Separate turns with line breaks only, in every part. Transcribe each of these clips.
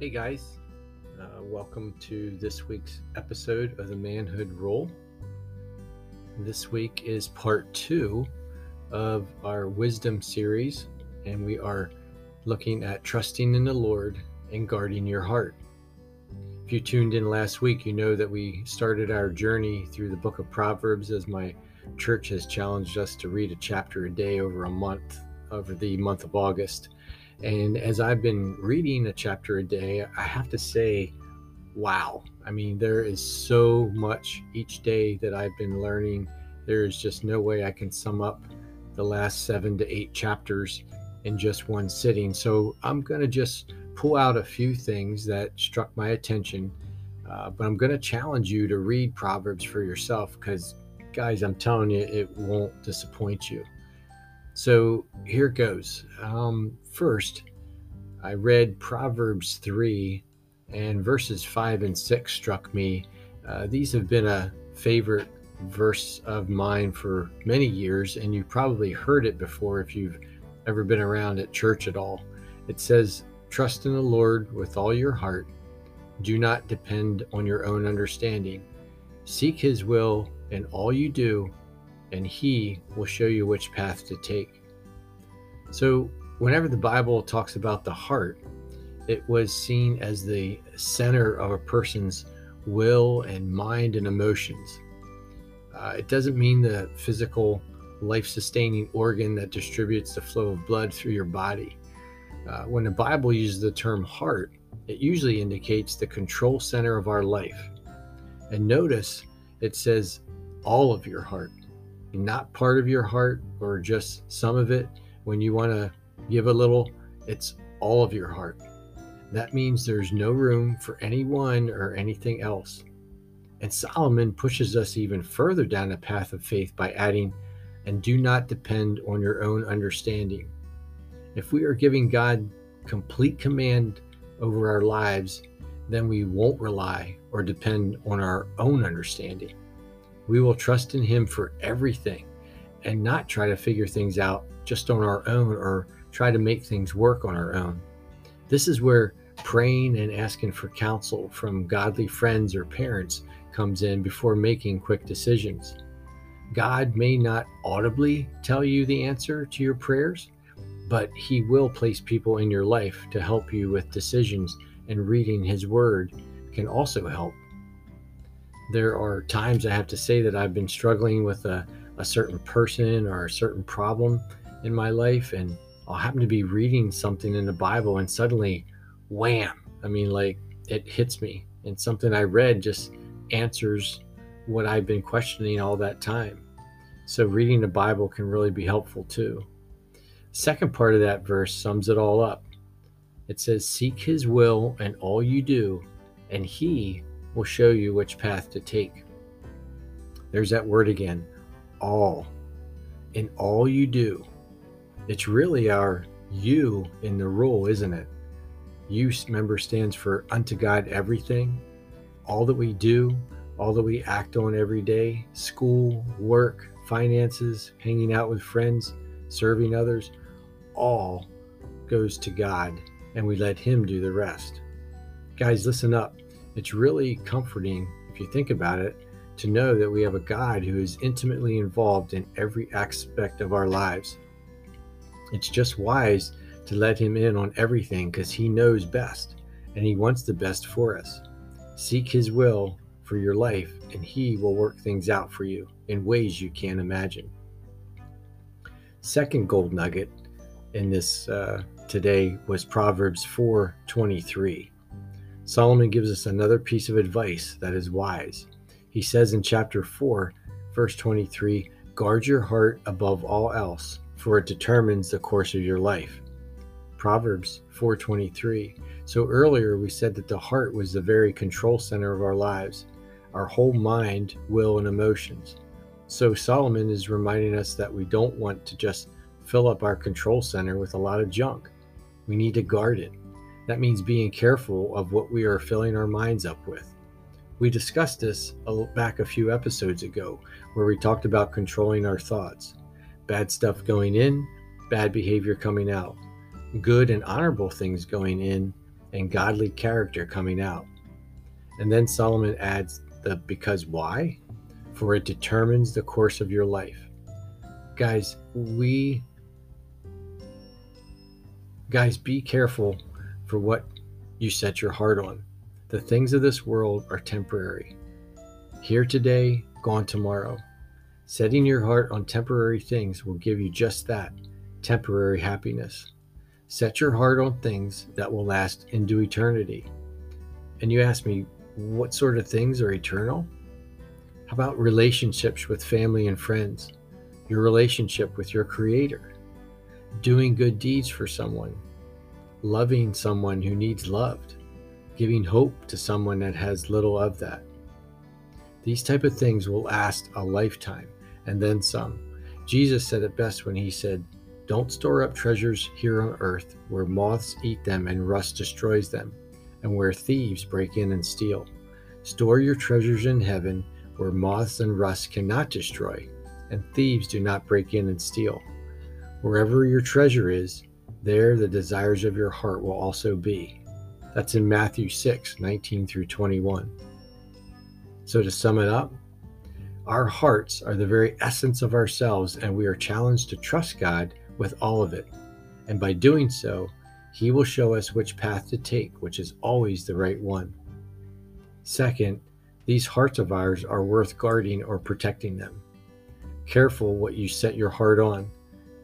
Hey guys, uh, welcome to this week's episode of the Manhood Rule. This week is part two of our wisdom series, and we are looking at trusting in the Lord and guarding your heart. If you tuned in last week, you know that we started our journey through the book of Proverbs as my church has challenged us to read a chapter a day over a month, over the month of August. And as I've been reading a chapter a day, I have to say, wow. I mean, there is so much each day that I've been learning. There is just no way I can sum up the last seven to eight chapters in just one sitting. So I'm going to just pull out a few things that struck my attention. Uh, but I'm going to challenge you to read Proverbs for yourself because, guys, I'm telling you, it won't disappoint you. So here goes. Um, first, I read Proverbs 3, and verses 5 and 6 struck me. Uh, these have been a favorite verse of mine for many years, and you've probably heard it before if you've ever been around at church at all. It says, Trust in the Lord with all your heart. Do not depend on your own understanding. Seek his will in all you do, and he will show you which path to take. So, whenever the Bible talks about the heart, it was seen as the center of a person's will and mind and emotions. Uh, it doesn't mean the physical, life sustaining organ that distributes the flow of blood through your body. Uh, when the Bible uses the term heart, it usually indicates the control center of our life. And notice it says all of your heart, not part of your heart or just some of it. When you want to give a little, it's all of your heart. That means there's no room for anyone or anything else. And Solomon pushes us even further down the path of faith by adding, and do not depend on your own understanding. If we are giving God complete command over our lives, then we won't rely or depend on our own understanding. We will trust in Him for everything and not try to figure things out just on our own or try to make things work on our own. This is where praying and asking for counsel from godly friends or parents comes in before making quick decisions. God may not audibly tell you the answer to your prayers, but He will place people in your life to help you with decisions, and reading His Word can also help. There are times I have to say that I've been struggling with a, a certain person or a certain problem in my life, and I'll happen to be reading something in the Bible, and suddenly, wham! I mean, like it hits me, and something I read just answers what I've been questioning all that time. So, reading the Bible can really be helpful too. Second part of that verse sums it all up. It says, Seek his will in all you do, and he will show you which path to take. There's that word again all. In all you do. It's really our you in the rule, isn't it? You, member, stands for unto God everything. All that we do, all that we act on every day, school, work, finances, hanging out with friends, serving others, all goes to God and we let Him do the rest. Guys, listen up. It's really comforting, if you think about it, to know that we have a God who is intimately involved in every aspect of our lives. It's just wise to let Him in on everything because He knows best and He wants the best for us. Seek His will for your life, and He will work things out for you in ways you can't imagine. Second gold nugget in this uh, today was Proverbs 4:23. Solomon gives us another piece of advice that is wise. He says in chapter 4, verse 23, "Guard your heart above all else, for it determines the course of your life." Proverbs 4:23. So earlier we said that the heart was the very control center of our lives, our whole mind, will and emotions. So Solomon is reminding us that we don't want to just fill up our control center with a lot of junk. We need to guard it. That means being careful of what we are filling our minds up with. We discussed this back a few episodes ago, where we talked about controlling our thoughts. Bad stuff going in, bad behavior coming out. Good and honorable things going in, and godly character coming out. And then Solomon adds the because why? For it determines the course of your life. Guys, we guys be careful for what you set your heart on. The things of this world are temporary. Here today, gone tomorrow. Setting your heart on temporary things will give you just that temporary happiness. Set your heart on things that will last into eternity. And you ask me, what sort of things are eternal? How about relationships with family and friends? Your relationship with your Creator? Doing good deeds for someone? Loving someone who needs loved? Giving hope to someone that has little of that? These type of things will last a lifetime and then some. Jesus said it best when he said, don't store up treasures here on earth where moths eat them and rust destroys them, and where thieves break in and steal. Store your treasures in heaven where moths and rust cannot destroy, and thieves do not break in and steal. Wherever your treasure is, there the desires of your heart will also be. That's in Matthew 6 19 through 21. So, to sum it up, our hearts are the very essence of ourselves, and we are challenged to trust God with all of it. And by doing so, He will show us which path to take, which is always the right one. Second, these hearts of ours are worth guarding or protecting them. Careful what you set your heart on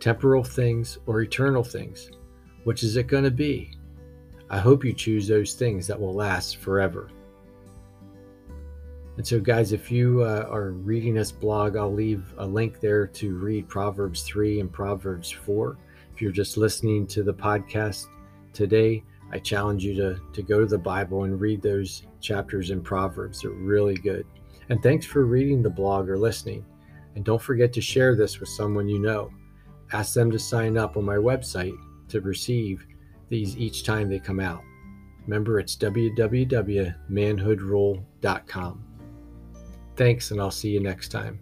temporal things or eternal things. Which is it going to be? I hope you choose those things that will last forever. And so, guys, if you uh, are reading this blog, I'll leave a link there to read Proverbs 3 and Proverbs 4. If you're just listening to the podcast today, I challenge you to, to go to the Bible and read those chapters in Proverbs. They're really good. And thanks for reading the blog or listening. And don't forget to share this with someone you know. Ask them to sign up on my website to receive these each time they come out. Remember, it's www.manhoodrule.com. Thanks, and I'll see you next time.